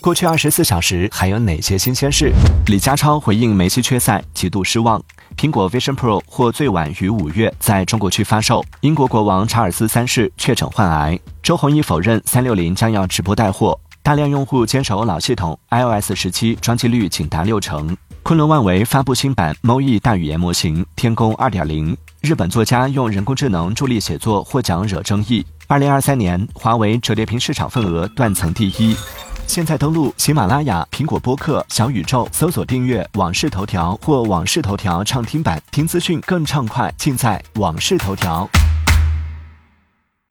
过去二十四小时还有哪些新鲜事？李家超回应梅西缺赛极度失望。苹果 Vision Pro 或最晚于五月在中国区发售。英国国王查尔斯三世确诊患癌。周鸿祎否认三六零将要直播带货。大量用户坚守老系统，iOS 十七装机率仅达六成。昆仑万维发布新版 MoE 大语言模型天宫二点零。日本作家用人工智能助力写作获奖惹争议。二零二三年，华为折叠屏市场份额断层第一。现在登录喜马拉雅、苹果播客、小宇宙，搜索订阅《往事头条》或《往事头条》畅听版，听资讯更畅快，尽在《往事头条》。